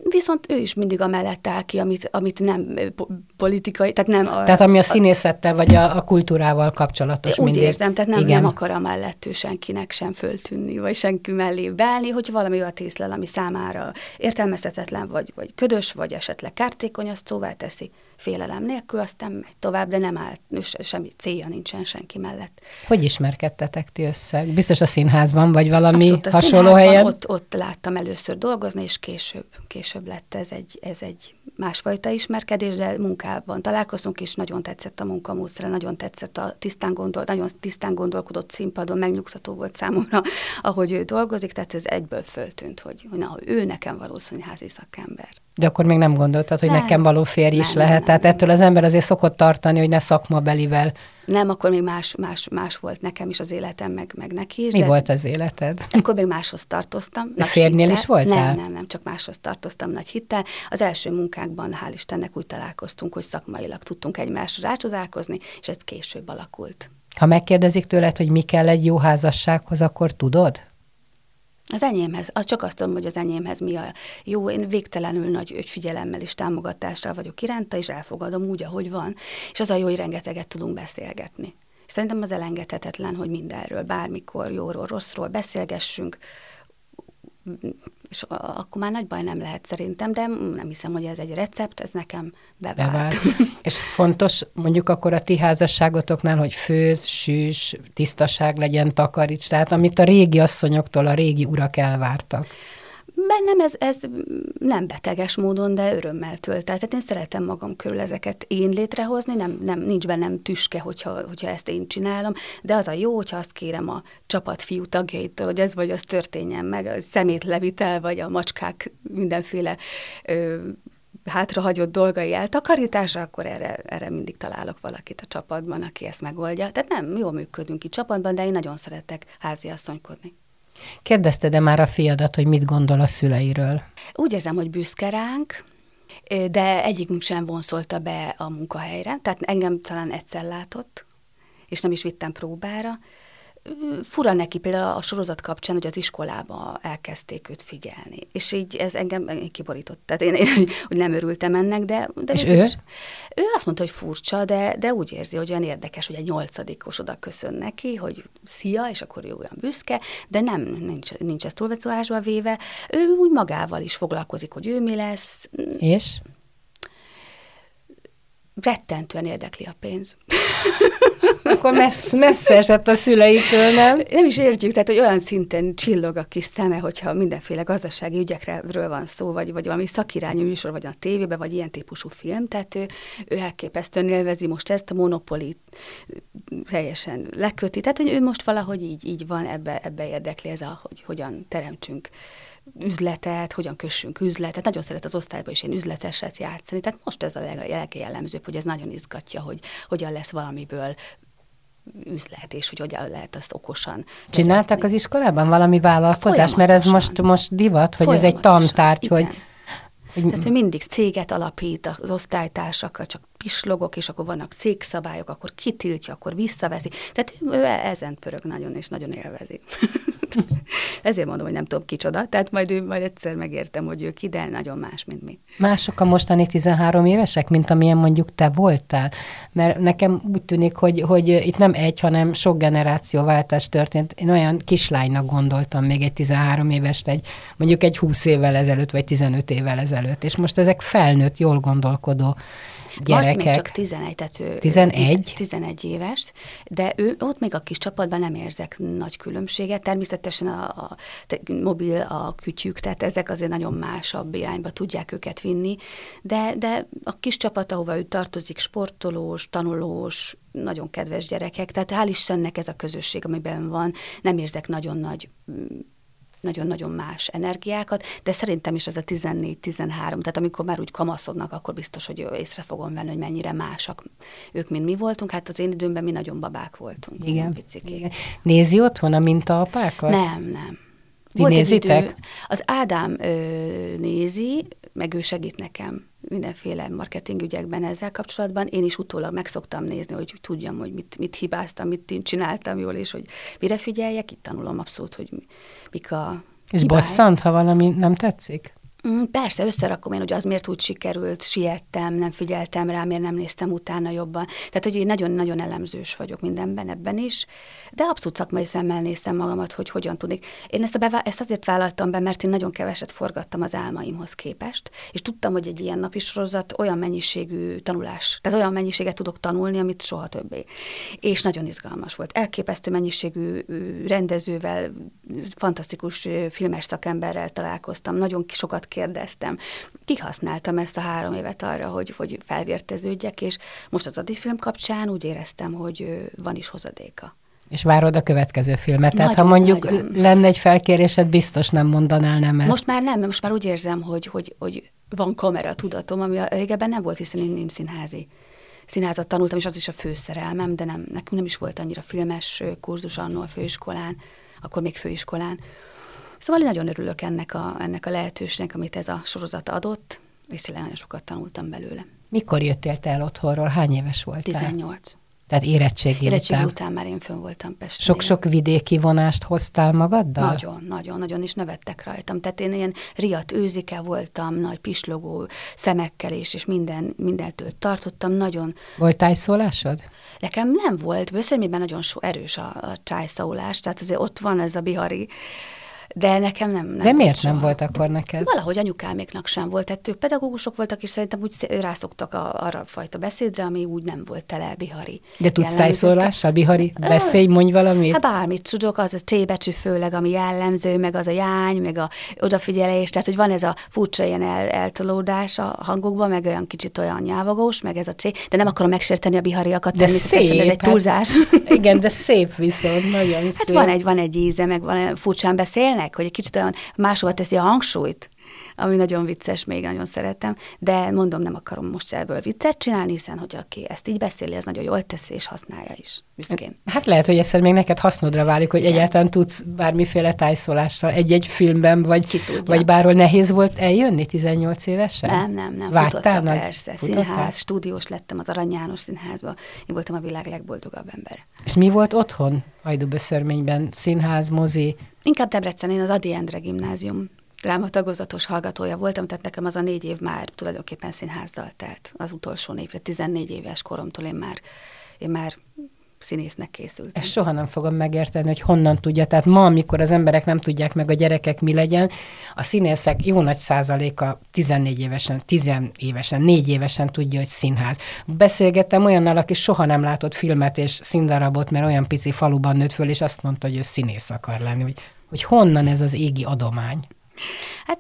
viszont ő is mindig a mellett áll ki, amit, amit nem politikai, tehát nem... A, tehát ami a színészettel vagy a, a kultúrával kapcsolatos Úgy mindig. érzem, tehát nem, Igen. nem akar a mellettő senkinek sem föltűnni, vagy senki mellé beállni, hogy valami olyat észlel, ami számára értelmezhetetlen, vagy, vagy ködös, vagy esetleg kártékony, azt szóvá teszi félelem nélkül, aztán megy tovább, de nem állt, semmi célja nincsen senki mellett. Hogy ismerkedtetek ti össze? Biztos a színházban, vagy valami hát hasonló helyen? Ott, ott láttam először dolgozni, és később, később lett ez egy, ez egy másfajta ismerkedés, de munkában találkoztunk, és nagyon tetszett a munkamódszere, nagyon tetszett a tisztán, gondol, nagyon tisztán gondolkodott színpadon, megnyugtató volt számomra, ahogy ő dolgozik, tehát ez egyből föltűnt, hogy, hogy na, ő nekem valószínű házi szakember. De akkor még nem gondoltad, hogy nem, nekem való férj is nem, lehet. Nem, Tehát nem, ettől az ember azért szokott tartani, hogy ne szakmabelivel. Nem, akkor még más, más, más volt nekem is az életem, meg, meg neki is. Mi de volt az életed? Akkor még máshoz tartoztam. De férnél hittel. is voltál? Nem, nem, nem, csak máshoz tartoztam nagy hittel. Az első munkákban, hál' Istennek úgy találkoztunk, hogy szakmailag tudtunk egymásra rácsodálkozni, és ez később alakult. Ha megkérdezik tőled, hogy mi kell egy jó házassághoz, akkor tudod? Az enyémhez, az csak azt tudom, hogy az enyémhez mi a jó. Én végtelenül nagy figyelemmel és támogatással vagyok iránta, és elfogadom úgy, ahogy van. És az a jó, hogy rengeteget tudunk beszélgetni. És szerintem az elengedhetetlen, hogy mindenről, bármikor jóról, rosszról beszélgessünk, és akkor már nagy baj nem lehet szerintem, de nem hiszem, hogy ez egy recept, ez nekem bevált. bevált. *laughs* és fontos mondjuk akkor a ti házasságotoknál, hogy főz, sűs, tisztaság legyen, takaríts, tehát amit a régi asszonyoktól a régi urak elvártak bennem ez, ez nem beteges módon, de örömmel tölt. Tehát én szeretem magam körül ezeket én létrehozni, nem, nem, nincs bennem tüske, hogyha, hogyha ezt én csinálom, de az a jó, hogyha azt kérem a csapat fiú tagjaitól, hogy ez vagy az történjen meg, a szemétlevitel, vagy a macskák mindenféle ö, hátrahagyott dolgai eltakarítása, akkor erre, erre mindig találok valakit a csapatban, aki ezt megoldja. Tehát nem, jól működünk itt csapatban, de én nagyon szeretek háziasszonykodni. Kérdezted-e már a fiadat, hogy mit gondol a szüleiről? Úgy érzem, hogy büszke ránk, de egyikünk sem vonszolta be a munkahelyre. Tehát engem talán egyszer látott, és nem is vittem próbára, fura neki például a sorozat kapcsán, hogy az iskolába elkezdték őt figyelni. És így ez engem kiborított. Tehát én, én hogy nem örültem ennek, de... de és ő? Is, ő azt mondta, hogy furcsa, de, de úgy érzi, hogy olyan érdekes, hogy egy nyolcadikos oda köszön neki, hogy szia, és akkor ő olyan büszke, de nem, nincs, nincs ez túlvecolásba véve. Ő úgy magával is foglalkozik, hogy ő mi lesz. És? Rettentően érdekli a pénz. Akkor messz, messze esett a szüleitől, nem? Nem is értjük, tehát hogy olyan szinten csillog a kis szeme, hogyha mindenféle gazdasági ügyekről van szó, vagy, vagy valami szakirányú műsor, vagy a tévében, vagy ilyen típusú film, tehát ő, ő elképesztően élvezi most ezt a monopolit teljesen leköti, tehát hogy ő most valahogy így, így van, ebbe, ebbe érdekli ez a, hogy hogyan teremtsünk üzletet, hogyan kössünk üzletet. Nagyon szeret az osztályban is én üzleteset játszani. Tehát most ez a legjellemzőbb, hogy ez nagyon izgatja, hogy hogyan lesz valamiből üzlet, és hogy hogyan lehet azt okosan. Csináltak vezetni. az iskolában valami vállalkozás? Mert ez most, most divat, hogy ez egy tantárgy, Igen. hogy tehát, hogy mindig céget alapít az osztálytársakkal, csak pislogok, és akkor vannak cégszabályok, akkor kitiltja, akkor visszaveszi. Tehát ő ezen pörög nagyon, és nagyon élvezi. *laughs* Ezért mondom, hogy nem tudom kicsoda, tehát majd, ő, majd egyszer megértem, hogy ő ki, de nagyon más, mint mi. Mások a mostani 13 évesek, mint amilyen mondjuk te voltál? Mert nekem úgy tűnik, hogy, hogy itt nem egy, hanem sok generációváltás történt. Én olyan kislánynak gondoltam még egy 13 évest, egy, mondjuk egy 20 évvel ezelőtt, vagy 15 évvel ezelőtt, és most ezek felnőtt, jól gondolkodó gyerekek. Marci még csak 11, tehát ő 11? 11 éves, de ő ott még a kis csapatban nem érzek nagy különbséget. Természetesen a, a, a mobil, a kütyük, tehát ezek azért nagyon másabb irányba tudják őket vinni, de, de a kis csapat, ahova ő tartozik, sportolós, tanulós, nagyon kedves gyerekek, tehát hál' Istennek ez a közösség, amiben van, nem érzek nagyon nagy nagyon-nagyon más energiákat, de szerintem is ez a 14-13, tehát amikor már úgy kamaszodnak, akkor biztos, hogy észre fogom venni, hogy mennyire másak ők, mint mi voltunk. Hát az én időmben mi nagyon babák voltunk. Igen. Igen. Nézi otthon a mintaapákat? Nem, nem Ti Volt nézitek? Idő, az Ádám ö, nézi, meg ő segít nekem mindenféle marketing ügyekben ezzel kapcsolatban. Én is utólag meg szoktam nézni, hogy tudjam, hogy mit, mit hibáztam, mit csináltam jól, és hogy mire figyeljek. Itt tanulom abszolút, hogy mik a És hibály. bosszant, ha valami nem tetszik? Mm, persze, összerakom én, hogy az miért úgy sikerült, siettem, nem figyeltem rá, miért nem néztem utána jobban. Tehát, hogy én nagyon-nagyon elemzős vagyok mindenben, ebben is, de abszolút szakmai szemmel néztem magamat, hogy hogyan tudnék. Én ezt, a bevá- ezt azért vállaltam be, mert én nagyon keveset forgattam az álmaimhoz képest, és tudtam, hogy egy ilyen napi sorozat olyan mennyiségű tanulás, tehát olyan mennyiséget tudok tanulni, amit soha többé. És nagyon izgalmas volt. Elképesztő mennyiségű rendezővel, fantasztikus filmes szakemberrel találkoztam, nagyon sokat kérdeztem. Kihasználtam ezt a három évet arra, hogy, hogy felvérteződjek, és most az Adi film kapcsán úgy éreztem, hogy van is hozadéka. És várod a következő filmet. Tehát nagyon, ha mondjuk nagyon. lenne egy felkérésed, biztos nem mondanál nemet. Most már nem, most már úgy érzem, hogy, hogy, hogy van kamera tudatom, ami a régebben nem volt, hiszen én, én színházi színházat tanultam, és az is a főszerelmem, de nem, nekünk nem is volt annyira filmes kurzus annó a főiskolán, akkor még főiskolán. Szóval nagyon örülök ennek a, ennek a lehetőségnek, amit ez a sorozat adott, és tényleg nagyon sokat tanultam belőle. Mikor jöttél te el otthonról? Hány éves voltál? 18. Tehát érettségi, érettségi után. után már én fönn voltam Pesten. Sok-sok vidéki vonást hoztál magaddal? Nagyon, nagyon, nagyon is nevettek rajtam. Tehát én ilyen riat őzike voltam, nagy pislogó szemekkel is, és minden, mindentől tartottam. Nagyon... Volt tájszólásod? Nekem nem volt. Bőszörmében nagyon so erős a, a tájszólás, tehát azért ott van ez a bihari de nekem nem. nem de miért soha. nem volt akkor neked? Valahogy anyukáméknak sem volt. Tehát ők pedagógusok voltak, és szerintem úgy rászoktak a, arra a fajta beszédre, ami úgy nem volt tele bihari. De tudsz tájszólással, bihari? Beszélj, mondj valamit? Hát bármit tudok, az a T betű főleg, ami jellemző, meg az a jány, meg a odafigyelés, tehát hogy van ez a furcsa ilyen el, eltolódás a hangokban, meg olyan kicsit olyan nyávogós, meg ez a C, de nem akarom megsérteni a bihariakat, de szép, ez egy túlzás. Hát, igen, de szép viszont, nagyon hát szép. van egy, van egy íze, meg van, furcsán beszélnek, tényleg, hogy egy kicsit olyan máshova teszi a hangsúlyt, ami nagyon vicces, még nagyon szeretem, de mondom, nem akarom most ebből viccet csinálni, hiszen hogy aki ezt így beszéli, ez nagyon jól teszi, és használja is, büszkén. Hát lehet, hogy ezt még neked hasznodra válik, hogy Igen. egyáltalán tudsz bármiféle tájszólással egy-egy filmben, vagy, vagy bárhol nehéz volt eljönni 18 évesen? Nem, nem, nem. Vágytál nagy? persze. Futottál? Színház, stúdiós lettem az Arany János színházba. Én voltam a világ legboldogabb ember. És mi volt otthon? Hajdúböszörményben, színház, mozi? Inkább Debrecen, én az Adi Endre gimnázium drámatagozatos hallgatója voltam, tehát nekem az a négy év már tulajdonképpen színházzal telt. Az utolsó név, 14 éves koromtól én már, én már színésznek készültem. Ezt soha nem fogom megérteni, hogy honnan tudja. Tehát ma, amikor az emberek nem tudják meg a gyerekek mi legyen, a színészek jó nagy százaléka 14 évesen, 10 évesen, 4 évesen tudja, hogy színház. Beszélgettem olyannal, aki soha nem látott filmet és színdarabot, mert olyan pici faluban nőtt föl, és azt mondta, hogy ő színész akar lenni. Hogy, hogy honnan ez az égi adomány? Hát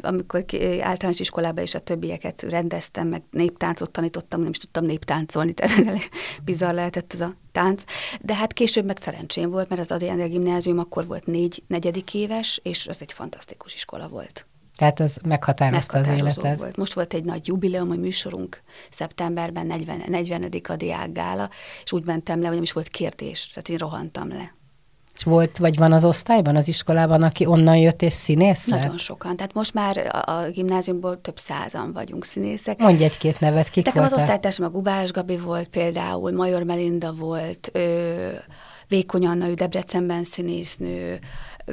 amikor általános iskolában is a többieket rendeztem, meg néptáncot tanítottam, nem is tudtam néptáncolni, *laughs* tehát bizarr lehetett ez a tánc. De hát később meg szerencsém volt, mert az Adrián gimnázium akkor volt négy, negyedik éves, és az egy fantasztikus iskola volt. Tehát az meghatározta az életet. Volt. Most volt egy nagy jubileum, hogy műsorunk szeptemberben, 40. 40. a diákgála, és úgy mentem le, hogy nem is volt kérdés, tehát én rohantam le. És volt, vagy van az osztályban, az iskolában, aki onnan jött és színész Nagyon sokan. Tehát most már a, gimnáziumból több százan vagyunk színészek. Mondj egy-két nevet, kik Nekem voltak? az osztálytársam a Gubás Gabi volt például, Major Melinda volt, ö, Vékony Anna, ő Debrecenben színésznő,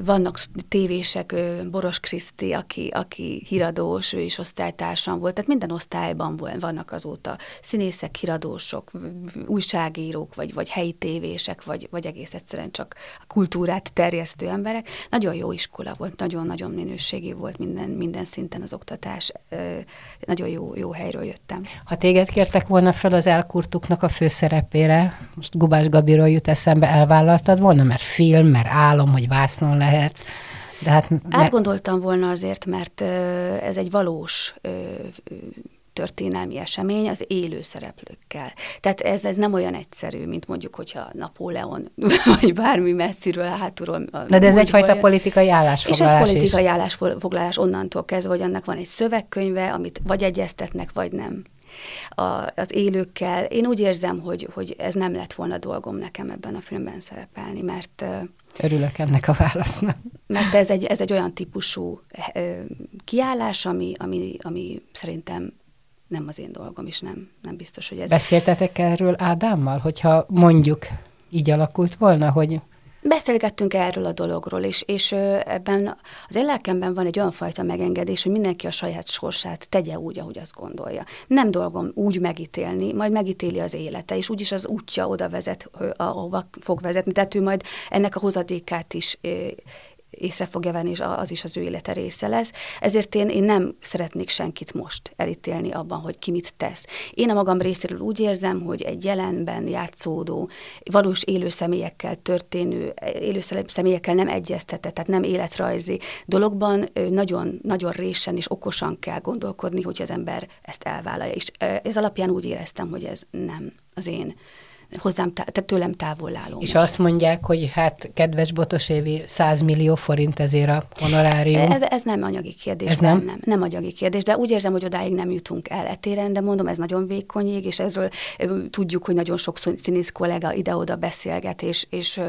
vannak tévések, Boros Kriszti, aki, aki híradós, ő is osztálytársam volt, tehát minden osztályban vannak azóta színészek, híradósok, újságírók, vagy, vagy helyi tévések, vagy, vagy egész egyszerűen csak a kultúrát terjesztő emberek. Nagyon jó iskola volt, nagyon-nagyon minőségi volt minden, minden szinten az oktatás. Nagyon jó, jó helyről jöttem. Ha téged kértek volna fel az elkurtuknak a főszerepére, most Gubás Gabiról jut eszembe, elvállaltad volna, mert film, mert álom, hogy vásznon lehetsz. De hát me- Átgondoltam volna azért, mert ez egy valós történelmi esemény az élő szereplőkkel. Tehát ez, ez nem olyan egyszerű, mint mondjuk, hogyha Napóleon, *laughs* vagy bármi messziről, hátulról. De, de ez egyfajta jön. politikai állásfoglalás És egy politikai is. állásfoglalás onnantól kezdve, hogy annak van egy szövegkönyve, amit vagy egyeztetnek, vagy nem a, az élőkkel. Én úgy érzem, hogy, hogy ez nem lett volna dolgom nekem ebben a filmben szerepelni, mert Örülök ennek a válasznak. Mert ez egy, ez egy olyan típusú kiállás, ami, ami, ami szerintem nem az én dolgom, és nem, nem biztos, hogy ez... Beszéltetek erről Ádámmal, hogyha mondjuk így alakult volna, hogy Beszélgettünk erről a dologról, és, és ebben az én lelkemben van egy olyan fajta megengedés, hogy mindenki a saját sorsát tegye úgy, ahogy azt gondolja. Nem dolgom úgy megítélni, majd megítéli az élete, és úgyis az útja oda vezet, ahova fog vezetni. Tehát ő majd ennek a hozadékát is észre fogja venni, és az is az ő élete része lesz. Ezért én, én nem szeretnék senkit most elítélni abban, hogy ki mit tesz. Én a magam részéről úgy érzem, hogy egy jelenben játszódó, valós élő személyekkel történő, élő személyekkel nem egyeztetett, tehát nem életrajzi dologban nagyon, nagyon résen és okosan kell gondolkodni, hogy az ember ezt elvállalja. És ez alapján úgy éreztem, hogy ez nem az én hozzám, tehát tőlem távol álló. És azt mondják, hogy hát kedves Botos Évi, 100 millió forint ezért a honorárium. E, ez nem anyagi kérdés. Ez nem? nem? Nem anyagi kérdés, de úgy érzem, hogy odáig nem jutunk el etéren, de mondom, ez nagyon vékony ég, és ezről tudjuk, hogy nagyon sok színész kollega ide-oda beszélget, és, és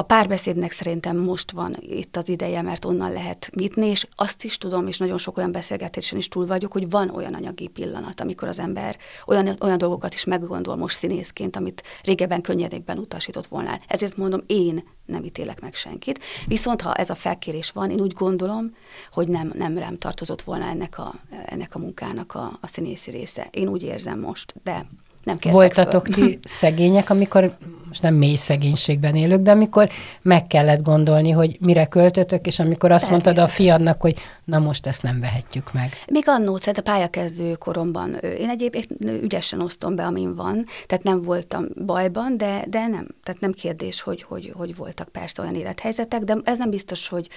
a párbeszédnek szerintem most van itt az ideje, mert onnan lehet nyitni, és azt is tudom, és nagyon sok olyan beszélgetésen is túl vagyok, hogy van olyan anyagi pillanat, amikor az ember olyan, olyan dolgokat is meggondol most színészként, amit régebben könnyedékben utasított volna. Ezért mondom, én nem ítélek meg senkit. Viszont ha ez a felkérés van, én úgy gondolom, hogy nem, nem rám tartozott volna ennek a, ennek a munkának a, a színészi része. Én úgy érzem most, de nem Voltatok föl. ti szegények, amikor, most nem mély szegénységben élök, de amikor meg kellett gondolni, hogy mire költötök, és amikor azt mondtad a fiadnak, hogy na most ezt nem vehetjük meg. Még annó, tehát a pályakezdő koromban én egyébként ügyesen osztom be, amin van, tehát nem voltam bajban, de, de nem, tehát nem kérdés, hogy, hogy, hogy voltak persze olyan élethelyzetek, de ez nem biztos, hogy,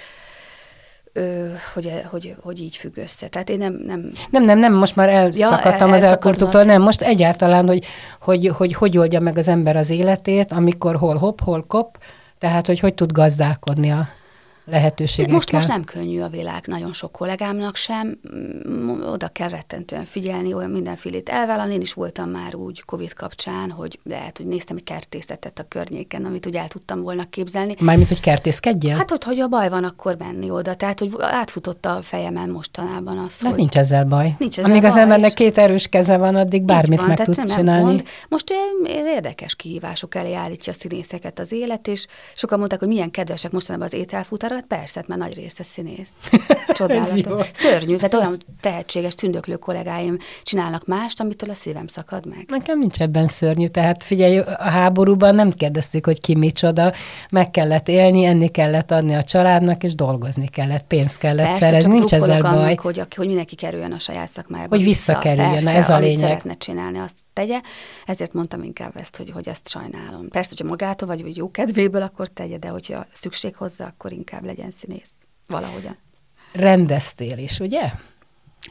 hogy, hogy, hogy így függ össze. Tehát én nem... Nem, nem, nem, nem most már elszakadtam ja, az elkortuktól, nem, most egyáltalán, hogy, hogy, hogy hogy oldja meg az ember az életét, amikor hol hop, hol kop, tehát hogy hogy tud gazdálkodni a lehetőségekkel. Most, most nem könnyű a világ, nagyon sok kollégámnak sem. Oda kell rettentően figyelni, olyan mindenfélét elvállalni. Én is voltam már úgy Covid kapcsán, hogy lehet, hogy néztem egy kertészetet a környéken, amit úgy el tudtam volna képzelni. Mármint, hogy kertészkedjél? Hát, hogy, hogy a baj van, akkor menni oda. Tehát, hogy átfutott a fejemen mostanában az, hát hogy... nincs ezzel baj. Nincs ezzel Amíg baj, az embernek két erős keze van, addig bármit van, meg tud csinálni. Mond. Most érdekes kihívások elé állítja a színészeket az élet, és sokan mondták, hogy milyen kedvesek mostanában az ételfutár hát persze, hát mert nagy része színész. *laughs* Csodálatos. Szörnyű, tehát olyan tehetséges, tündöklő kollégáim csinálnak mást, amitől a szívem szakad meg. Nekem nincs ebben szörnyű, tehát figyelj, a háborúban nem kérdeztük, hogy ki micsoda, meg kellett élni, enni kellett adni a családnak, és dolgozni kellett, pénzt kellett persze, szerezni, nincs ezzel baj. Annak, hogy, hogy mindenki kerüljön a saját szakmájába. Hogy visszakerüljön, vissza, persze, ez a lényeg. szeretne csinálni, azt tegye. Ezért mondtam inkább ezt, hogy, hogy ezt sajnálom. Persze, hogyha magától vagy, vagy jó kedvéből, akkor tegye, de hogyha szükség hozzá, akkor inkább legyen színész. Valahogyan. Rendeztél is, ugye?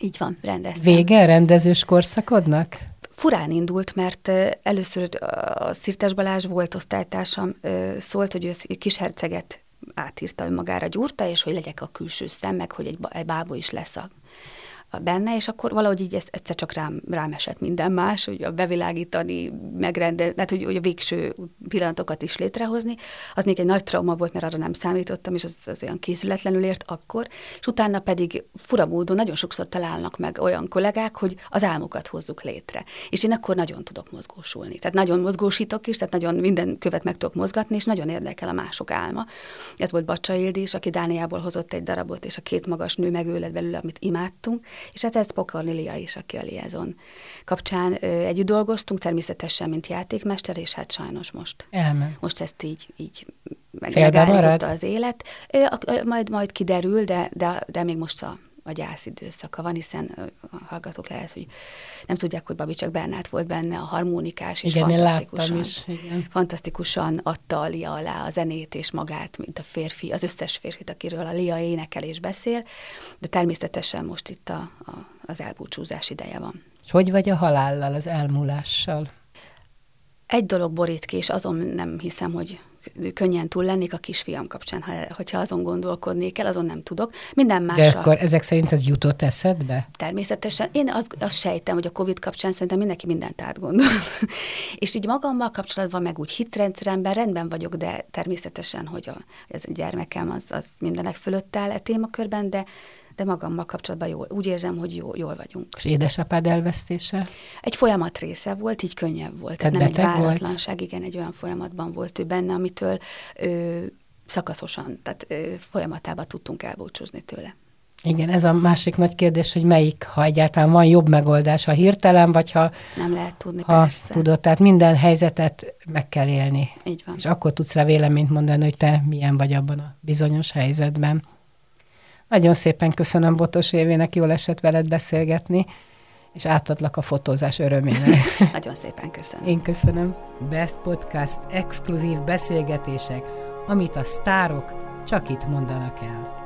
Így van, rendeztem. Vége a rendezős korszakodnak? Furán indult, mert először a Szirtes Balázs volt osztálytársam, szólt, hogy ő kisherceget átírta önmagára, gyúrta, és hogy legyek a külső szem, meg hogy egy, egy bábó is lesz a benne, és akkor valahogy így ezt egyszer csak rám, rám esett minden más, hogy a bevilágítani, megrendezni, tehát hogy, hogy a végső pillanatokat is létrehozni. Az még egy nagy trauma volt, mert arra nem számítottam, és az, az olyan készületlenül ért akkor, és utána pedig fura módon nagyon sokszor találnak meg olyan kollégák, hogy az álmokat hozzuk létre. És én akkor nagyon tudok mozgósulni. Tehát nagyon mozgósítok is, tehát nagyon minden követ meg tudok mozgatni, és nagyon érdekel a mások álma. Ez volt Bacsa Ildis, aki Dániából hozott egy darabot, és a két magas nő megőled belőle, amit imádtunk, és hát ez Pokornilia is, aki a Liaison kapcsán ö, együtt dolgoztunk, természetesen, mint játékmester, és hát sajnos most. Elmen. Most ezt így, így megállította az élet. Ö, majd, majd kiderül, de, de, de még most a a gyász időszaka van, hiszen a hallgatók lehet, hogy nem tudják, hogy Babicsak Bernát volt benne, a harmonikás, és igen, fantasztikusan, is, igen. fantasztikusan adta a Lia alá a zenét és magát, mint a férfi, az összes férfit, akiről a Lia énekel és beszél, de természetesen most itt a, a, az elbúcsúzás ideje van. És hogy vagy a halállal, az elmúlással? Egy dolog borít ki, és azon nem hiszem, hogy könnyen túl lennék a kisfiam kapcsán, ha, hogyha azon gondolkodnék el, azon nem tudok. Minden más. De akkor ezek szerint ez jutott eszedbe? Természetesen. Én azt, azt sejtem, hogy a COVID kapcsán szerintem mindenki mindent átgondol. *laughs* és így magammal kapcsolatban, meg úgy hitrendszeremben rendben vagyok, de természetesen, hogy a, ez a gyermekem az, az mindenek fölött áll a e témakörben, de de magammal kapcsolatban jól, úgy érzem, hogy jól, jól vagyunk. És édesapád elvesztése? Egy folyamat része volt, így könnyebb volt. Tehát, nem egy váratlanság, volt? igen, egy olyan folyamatban volt ő benne, amitől ö, szakaszosan, tehát ö, folyamatában tudtunk elbúcsúzni tőle. Igen, ez a másik nagy kérdés, hogy melyik, ha egyáltalán van jobb megoldás, ha hirtelen, vagy ha... Nem lehet tudni, ha persze. tudod, tehát minden helyzetet meg kell élni. Így van. És akkor tudsz rá véleményt mondani, hogy te milyen vagy abban a bizonyos helyzetben. Nagyon szépen köszönöm Botos Évének, jól esett veled beszélgetni, és átadlak a fotózás örömére. *laughs* Nagyon szépen köszönöm. Én köszönöm. Best Podcast exkluzív beszélgetések, amit a sztárok csak itt mondanak el.